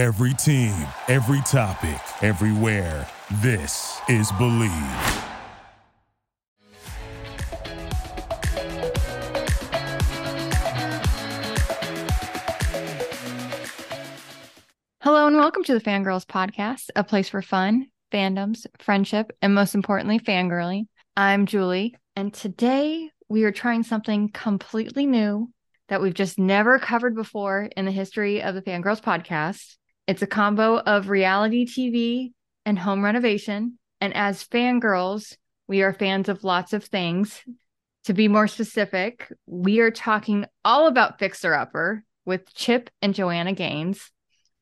Every team, every topic, everywhere. This is Bleav. Hello and welcome to the Fangirls Podcast, a place for fun, fandoms, friendship, and most importantly, fangirling. I'm Julie, and today we are trying something completely new that we've just never covered before in the history of the Fangirls Podcast. It's a combo of reality TV and home renovation. And as fangirls, we are fans of lots of things. To be more specific, we are talking all about Fixer Upper with Chip and Joanna Gaines.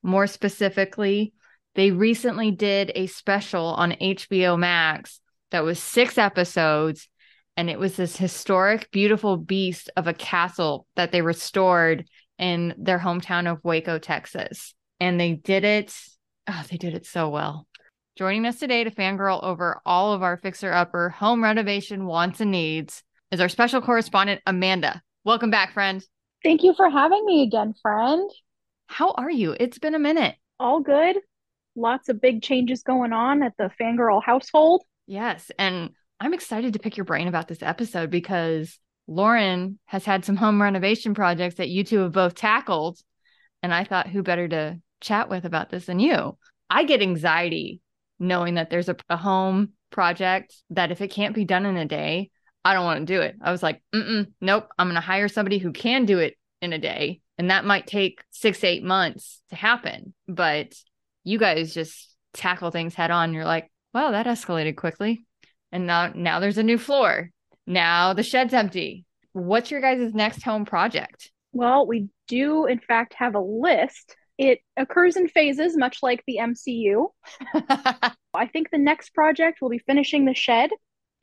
More specifically, they recently did a special on HBO Max that was six episodes. And it was this historic, beautiful beast of a castle that they restored in their hometown of Waco, Texas. And they did it. Oh, they did it so well. Joining us today to fangirl over all of our fixer upper home renovation wants and needs is our special correspondent, Amanda. Welcome back, friend. Thank you for having me again, friend. How are you? It's been a minute. All good. Lots of big changes going on at the fangirl household. Yes. And I'm excited to pick your brain about this episode because Lauren has had some home renovation projects that you two have both tackled. And I thought, who better to chat with about this than you? I get anxiety knowing that there's a, a home project that if it can't be done in a day, I don't want to do it. I was like, nope, I'm going to hire somebody who can do it in a day. And that might take six, eight months to happen. But you guys just tackle things head on. You're like, wow, that escalated quickly. And now, now there's a new floor. Now the shed's empty. What's your guys' next home project? Well, we do, in fact, have a list. It occurs in phases, much like the MCU. I think the next project will be finishing the shed.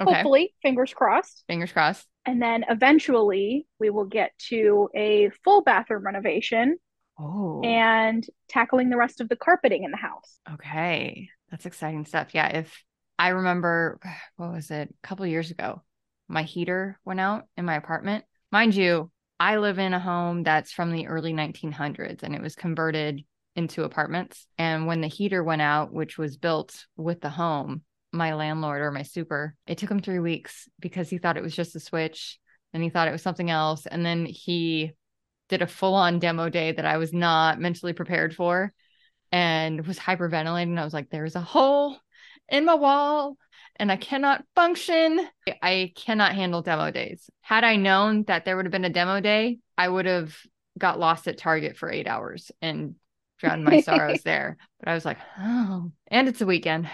Okay. Hopefully, fingers crossed. Fingers crossed. And then eventually we will get to a full bathroom renovation Oh, and tackling the rest of the carpeting in the house. okay. That's exciting stuff. Yeah. If I remember, what was it? A couple of years ago, my heater went out in my apartment. Mind you, I live in a home that's from the early 1900s and it was converted into apartments. And when the heater went out, which was built with the home, my landlord or my super, it took him three weeks because he thought it was just a switch and he thought it was something else. And then he did a full on demo day that I was not mentally prepared for and was hyperventilating. I was like, there's a hole in my wall and I cannot function. I cannot handle demo days. Had I known that there would have been a demo day, I would have got lost at Target for eight hours and drowned my sorrows there. But I was like, oh, and it's a weekend.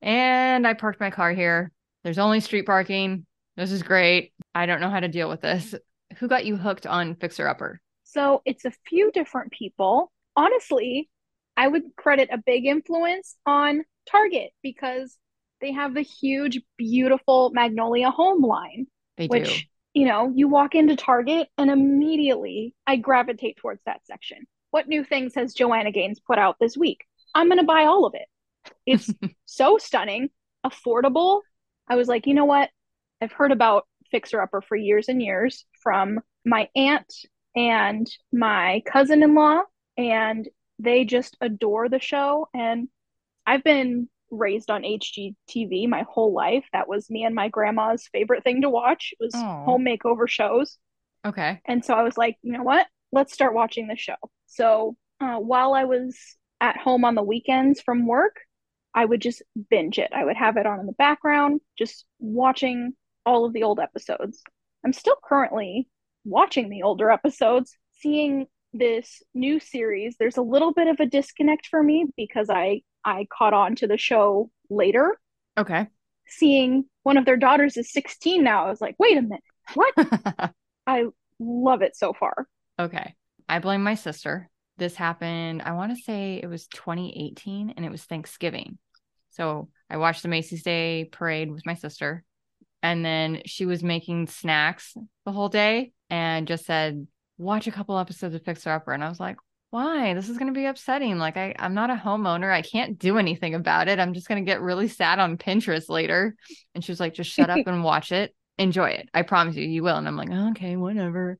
And I parked my car here. There's only street parking. This is great. I don't know how to deal with this. Who got you hooked on Fixer Upper? So it's a few different people. Honestly, I would credit a big influence on Target because they have the huge, beautiful Magnolia home line, They which, do. you know, you walk into Target and immediately I gravitate towards that section. What new things has Joanna Gaines put out this week? I'm going to buy all of it. It's so stunning, affordable. I was like, you know what? I've heard about Fixer Upper for years and years from my aunt and my cousin in law, and they just adore the show. And I've been raised on HGTV my whole life. That was me and my grandma's favorite thing to watch. It was Aw. home makeover shows. Okay. And so I was like, you know what? Let's start watching the show. So uh, while I was at home on the weekends from work, I would just binge it. I would have it on in the background, just watching all of the old episodes. I'm still currently watching the older episodes, seeing this new series. There's a little bit of a disconnect for me because I I caught on to the show later. Okay. Seeing one of their daughters is 16 now. I was like, wait a minute, what? I love it so far. okay. I blame my sister. This happened, I want to say it was 2018 and it was Thanksgiving. So I watched the Macy's Day parade with my sister. And then she was making snacks the whole day and just said, watch a couple episodes of Fixer Upper. And I was like, why? This is going to be upsetting. Like, I, I'm not a homeowner. I can't do anything about it. I'm just going to get really sad on Pinterest later. And she was like, just shut up and watch it. Enjoy it. I promise you, you will. And I'm like, okay, whatever.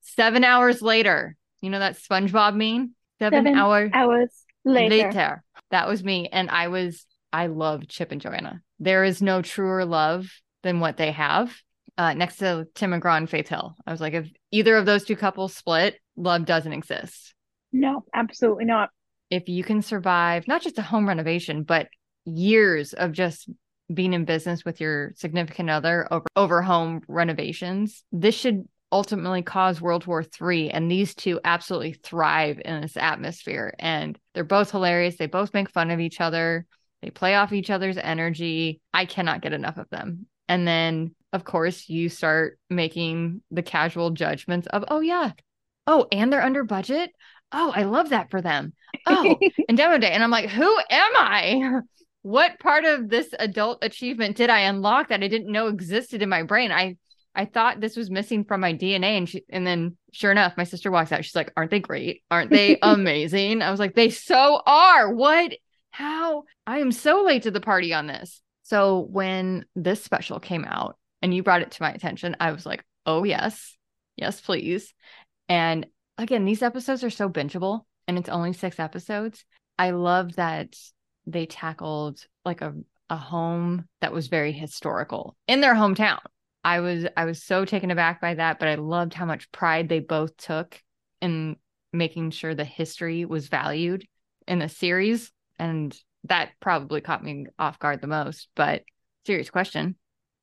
Seven hours later, you know that SpongeBob meme? Seven, Seven hour hours Later. That was me. And I was, I love Chip and Joanna. There is no truer love than what they have. Uh, next to Tim McGraw and Faith Hill. I was like, if either of those two couples split, love doesn't exist. No, absolutely not. If you can survive not just a home renovation, but years of just being in business with your significant other over, over home renovations, this should ultimately cause World War III. And these two absolutely thrive in this atmosphere. And they're both hilarious. They both make fun of each other. They play off each other's energy. I cannot get enough of them. And then, of course, you start making the casual judgments of, oh, yeah. Oh, and they're under budget. Oh, I love that for them. Oh, and demo day. And I'm like, who am I? What part of this adult achievement did I unlock that I didn't know existed in my brain? I I thought this was missing from my DNA. And she, and then sure enough, my sister walks out. She's like, Aren't they great? Aren't they amazing? I was like, They so are. What? How? I am so late to the party on this. So when this special came out and you brought it to my attention, I was like, oh, yes, yes, please. And again, these episodes are so bingeable and it's only six episodes. I love that they tackled like a, a home that was very historical in their hometown. I was I was so taken aback by that, but I loved how much pride they both took in making sure the history was valued in the series. And that probably caught me off guard the most. But serious question.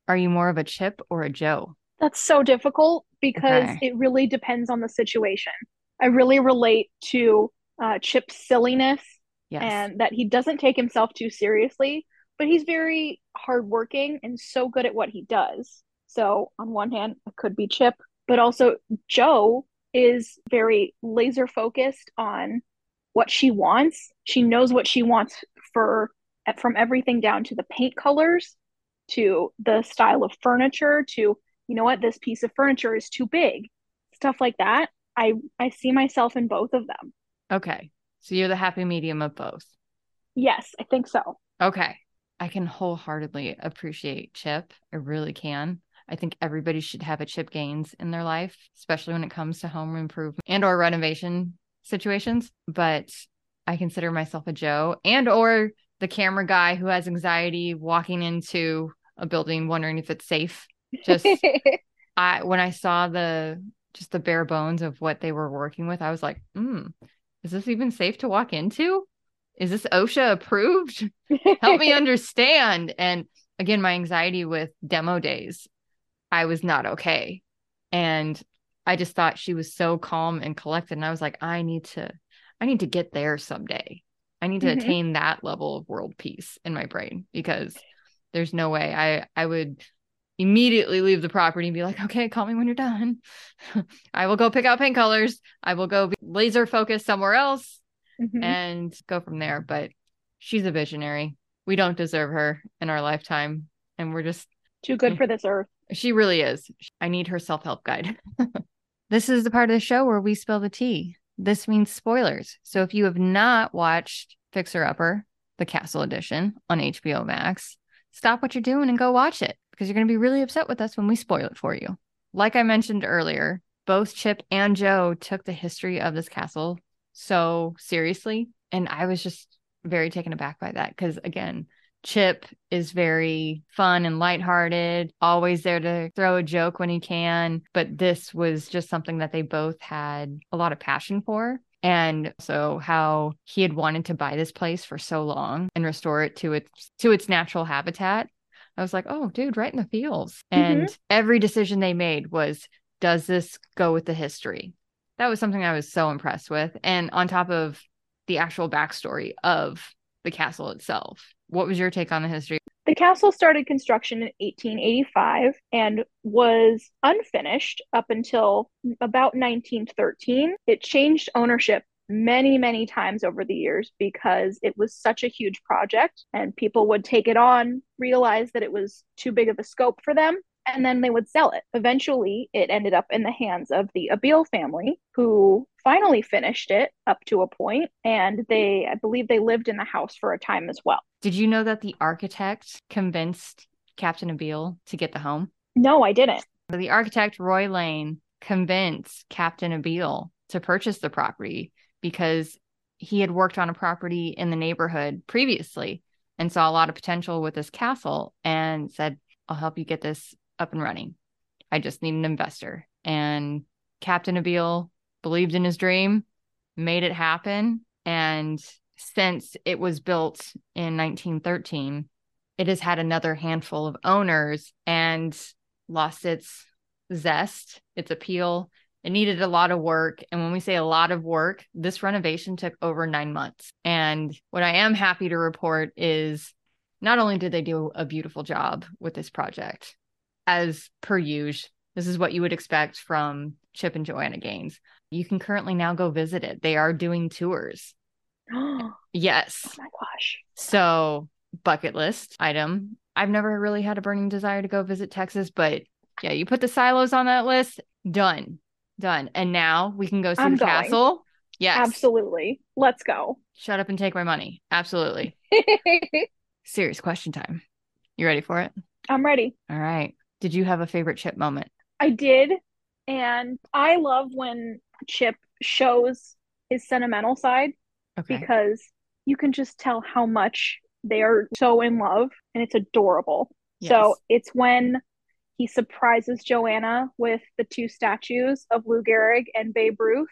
Are you more of a Chip or a Jo? That's so difficult because Okay. it really depends on the situation. I really relate to uh, Chip's silliness Yes. and that he doesn't take himself too seriously, but he's very hardworking and so good at what he does. So, on one hand, it could be Chip, but also Jo is very laser focused on what she wants. She knows what she wants for from everything down to the paint colors to the style of furniture to you know what this piece of furniture is too big stuff like that i i see myself in both of them okay. So you're the happy medium of both. yes i think so Okay. I can wholeheartedly appreciate Chip. I really can. I think everybody should have a Chip Gaines in their life, especially when it comes to home improvement and or renovation situations. But I consider myself a Jo and or the camera guy who has anxiety walking into a building wondering if it's safe. Just I when I saw the just the bare bones of what they were working with, I was like, hmm, is this even safe to walk into? Is this OSHA approved? help me understand and again my anxiety with demo days i was not okay and i just thought she was so calm and collected and i was like i need to i need to get there someday i need to Mhm. attain that level of world peace in my brain because there's no way i i would immediately leave the property and be like okay call me when you're done i will go pick out paint colors i will go be laser focus somewhere else Mhm. and go from there. But she's a visionary. We don't deserve her in our lifetime. And we're just, too good for this earth she really is. I need her self help guide. this is the part of the show where we spill the tea. This means spoilers. So if you have not watched Fixer Upper, the Castle Edition on HBO Max, stop what you're doing and go watch it because you're going to be really upset with us when we spoil it for you. Like I mentioned earlier, both Chip and Jo took the history of this castle so seriously. And I was just very taken aback by that because, again, Chip is very fun and lighthearted, always there to throw a joke when he can. But this was just something that they both had a lot of passion for. And so how he had wanted to buy this place for so long and restore it to its to its natural habitat. I was like, oh, dude, right in the feels. Mm-hmm. And every decision they made was, does this go with the history? That was something I was so impressed with. And on top of the actual backstory of the castle itself, what was your take on the history? The castle started construction in 1885 and was unfinished up until about 1913. It changed ownership many, many times over the years because it was such a huge project and people would take it on, realize that it was too big of a scope for them, and then they would sell it. Eventually, it ended up in the hands of the Abil family, who finally finished it up to a point, and they, I believe, they lived in the house for a time as well. Did you know that the architect convinced Captain Abil to get the home? No, I didn't. The architect, Roy Lane, convinced Captain Abil to purchase the property because he had worked on a property in the neighborhood previously and saw a lot of potential with this castle and said, I'll help you get this up and running. I just need an investor. And Captain Abiel believed in his dream, made it happen. And since it was built in 1913, it has had another handful of owners and lost its zest, its appeal. It needed a lot of work. And when we say a lot of work, this renovation took over nine months. And what I am happy to report is not only did they do a beautiful job with this project, as per usual, this is what you would expect from Chip and Joanna Gaines. You can currently now go visit it. They are doing tours. Oh yes. Oh my gosh. So, bucket list item. I've never really had a burning desire to go visit Texas, but yeah, you put the silos on that list, done. Done. And now we can go see I'm the going. castle. Yes. Absolutely. Let's go. Shut up and take my money. Absolutely. Serious question time. You ready for it? I'm ready. All right. Did you have a favorite chip moment? I did. And I love when Chip shows his sentimental side Okay. because you can just tell how much they are so in love and it's adorable. So it's when he surprises Joanna with the two statues of Lou Gehrig and Babe Ruth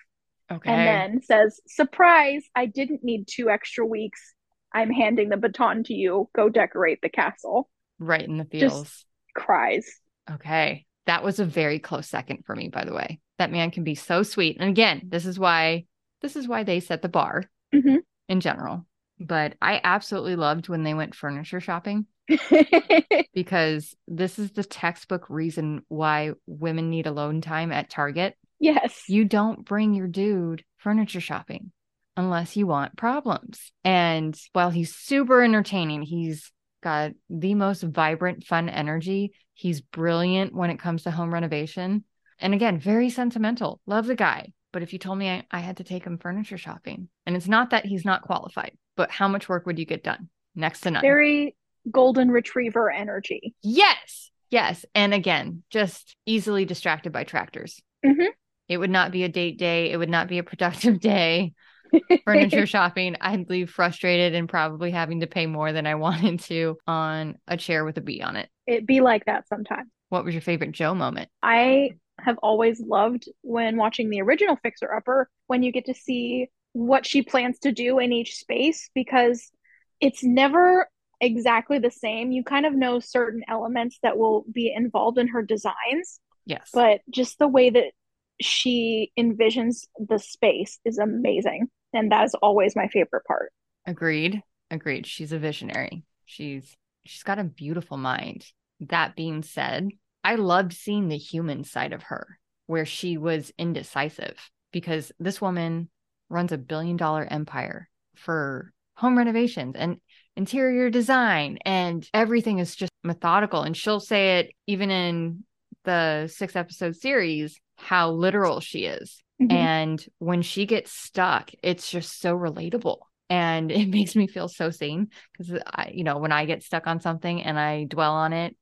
okay. and then says, Surprise, I didn't need two extra weeks. I'm handing the baton to you. Go decorate the castle. right in the just- Cries. Okay. That was a very close second for me, by the way. That man can be so sweet. And again, this is why this is why they set the bar Mhm. in general. But I absolutely loved when they went furniture shopping because this is the textbook reason why women need alone time at Target. yes. You don't bring your dude furniture shopping unless you want problems. And while he's super entertaining, he's got the most vibrant, fun energy. He's brilliant when it comes to home renovation. And again, very sentimental. Love the guy. But if you told me I, I had to take him furniture shopping, and it's not that he's not qualified, but how much work would you get done? Next to none. Very golden retriever energy. Yes. Yes. And again, just easily distracted by tractors. Mhm. It would not be a date day. It would not be a productive day. Furniture shopping, I'd leave frustrated and probably having to pay more than I wanted to on a chair with a bee on it. It'd be like that sometimes. What was your favorite Jo moment? I have always loved when watching the original Fixer Upper when you get to see what she plans to do in each space because it's never exactly the same. You kind of know certain elements that will be involved in her designs, Yes. but just the way that she envisions the space is amazing. And that is always my favorite part. Agreed. Agreed. She's a visionary. She's she's got a beautiful mind. That being said, I loved seeing the human side of her where she was indecisive because this woman runs a billion dollar empire for home renovations and interior design and everything is just methodical and she'll say it even in the six episode series how literal she is Mhm. and when she gets stuck, it's just so relatable. And it makes me feel so sane because I, you know, when I get stuck on something and I dwell on it,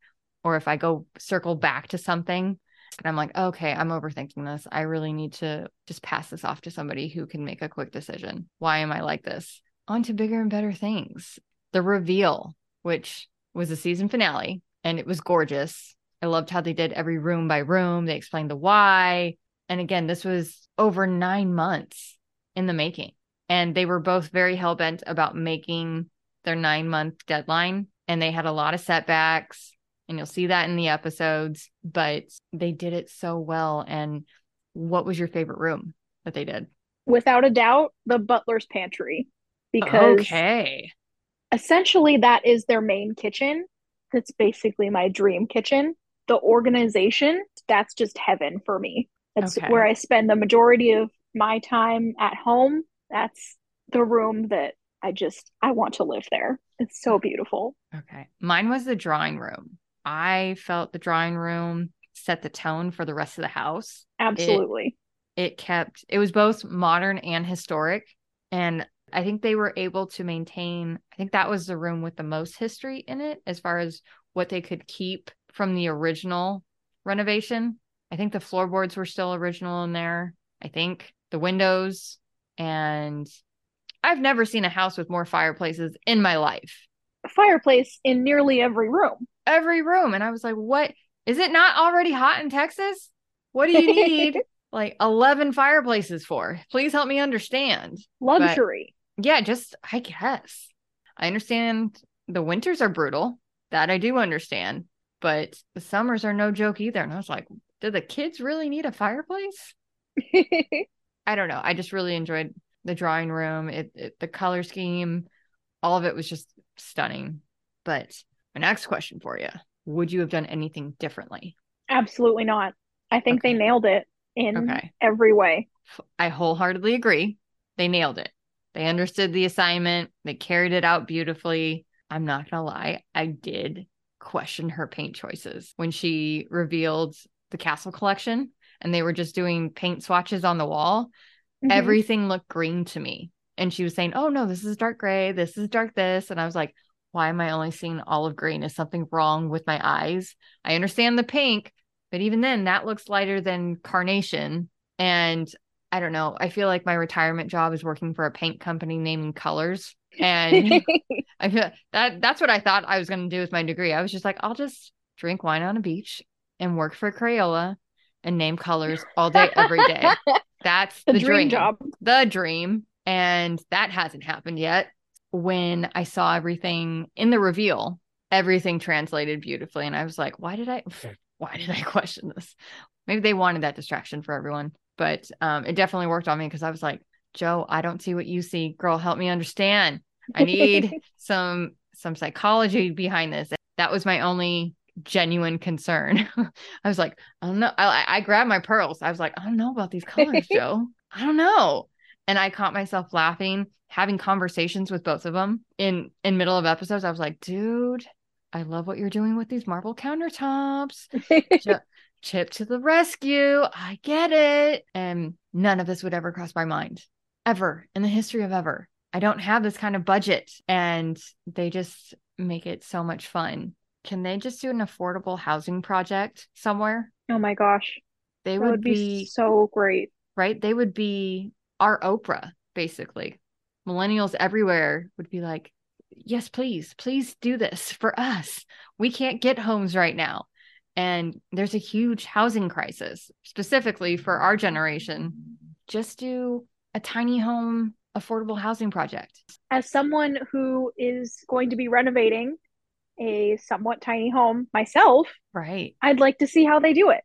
or if I go circle back to something and I'm like, okay, I'm overthinking this. I really need to just pass this off to somebody who can make a quick decision. Why am I like this? On to bigger and better things. The reveal, which was the season finale, and it was gorgeous. I loved how they did every room by room. They explained the why. And again, this was over nine months in the making. And they were both very hell bent about making their nine month deadline. And they had a lot of setbacks. And you'll see that in the episodes, but they did it so well. And what was your favorite room that they did? Without a doubt, the butler's pantry because okay. Essentially that is their main kitchen. That's basically my dream kitchen. The organization, that's just heaven for me. That's Okay. where I spend the majority of my time at home. That's the room that I just I want to live there. It's so beautiful. Okay. Mine was the drawing room. I felt the drawing room set the tone for the rest of the house. Absolutely. it kept it was both modern and historic and i think they were able to maintain i think that was the room with the most history in it as far as what they could keep from the original renovation i think the floorboards were still original in there i think the windows and I've never seen a house with more fireplaces in my life. A fireplace in nearly every room. Every room. And I was like, what? Is it not already hot in Texas? What do you need like 11 fireplaces for? Please help me understand. Luxury. Yeah, just, I guess. I understand the winters are brutal. That I do understand. But the summers are no joke either. And I was like, do the kids really need a fireplace? I don't know. I just really enjoyed the drawing room. It, it, the color scheme, all of it was just stunning. But my next question for you: Would you have done anything differently? Absolutely not. I think okay. they nailed it in okay. every way. I wholeheartedly agree. They nailed it. They understood the assignment. They carried it out beautifully. I'm not gonna lie, I did question her paint choices when she revealed the castle collection and they were just doing paint swatches on the wall. Mm-hmm. Everything looked green to me. And she was saying, Oh no, this is dark gray, this is dark this. And I was like, why am I only seeing olive green? Is something wrong with my eyes? I understand the pink, but even then, that looks lighter than carnation. And I don't know. I feel like my retirement job is working for a paint company naming colors. And I feel that that's what I thought I was going to do with my degree. I was just like, I'll just drink wine on a beach and work for Crayola and name colors all day, every day. That's the, the dream, dream job. The dream. And that hasn't happened yet. When I saw everything in the reveal, everything translated beautifully. And I was like, why did I why did I question this? Maybe they wanted that distraction for everyone. But um, it definitely worked on me because I was like, Jo, I don't see what you see. Girl, help me understand. I need some some psychology behind this. That was my only genuine concern. I was like, I don't know. I, I grabbed my pearls. I was like, I don't know about these colors, Jo. I don't know. And I caught myself laughing, having conversations with both of them in in middle of episodes. I was like, dude, I love what you're doing with these marble countertops. Chip, chip to the rescue. I get it. And none of this would ever cross my mind, ever in the history of ever. I don't have this kind of budget. And they just make it so much fun can they just do an affordable housing project somewhere? Oh my gosh. They would, would, be, be so great. Right? They would be our Oprah, basically. Millennials everywhere would be like, yes, please, please do this for us. We can't get homes right now. And there's a huge housing crisis, specifically for our generation. Just do a tiny home affordable housing project. As someone who is going to be renovating a somewhat tiny home myself, right? I'd like to see how they do it.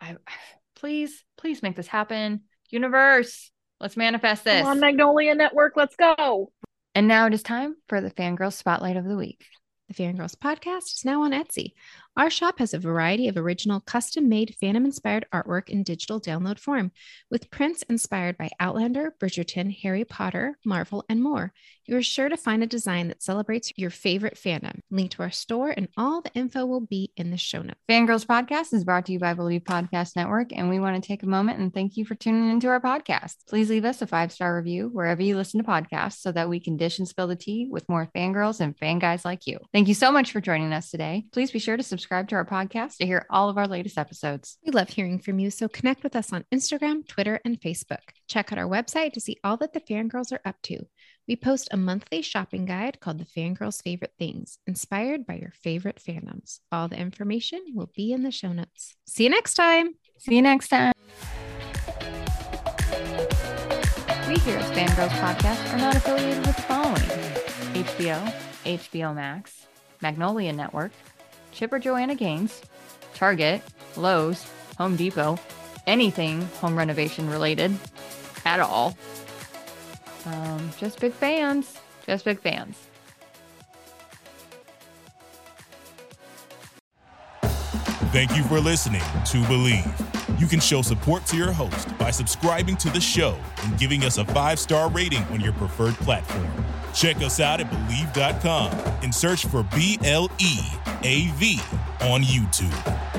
I please, please make this happen. Universe, let's manifest this. Come on, Magnolia Network, let's go. And now it is time for the Fangirl Spotlight of the Week. The Fangirls podcast is now on Etsy. Our shop has a variety of original custom made fandom inspired artwork in digital download form, with prints inspired by Outlander, Bridgerton, Harry Potter, Marvel, and more. You are sure to find a design that celebrates your favorite fandom. Link to our store and all the info will be in the show notes. Fangirls Podcast is brought to you by Bleav Podcast Network, and we want to take a moment and thank you for tuning into our podcast. Please leave us a five star review wherever you listen to podcasts so that we can dish and spill the tea with more fangirls and fan guys like you. Thank you so much for joining us today. Please be sure to subscribe subscribe to our podcast to hear all of our latest episodes. We love hearing from you, so connect with us on Instagram, Twitter, and Facebook. Check out our website to see all that the fangirls are up to. We post a monthly shopping guide called The Fangirls Favorite Things, inspired by your favorite fandoms. All the information will be in the show notes. See you next time. See you next time. We here at Fangirls Podcast are not affiliated with the following HBO, HBO Max, Magnolia Network, Chip and Joanna Gaines, Target, Lowe's, Home Depot, anything home renovation related at all. Um, just big fans. Just big fans. Thank you for listening to Bleav. You can show support to your host by subscribing to the show and giving us a five star rating on your preferred platform. Check us out at Bleav.com and search for B L E A V on YouTube.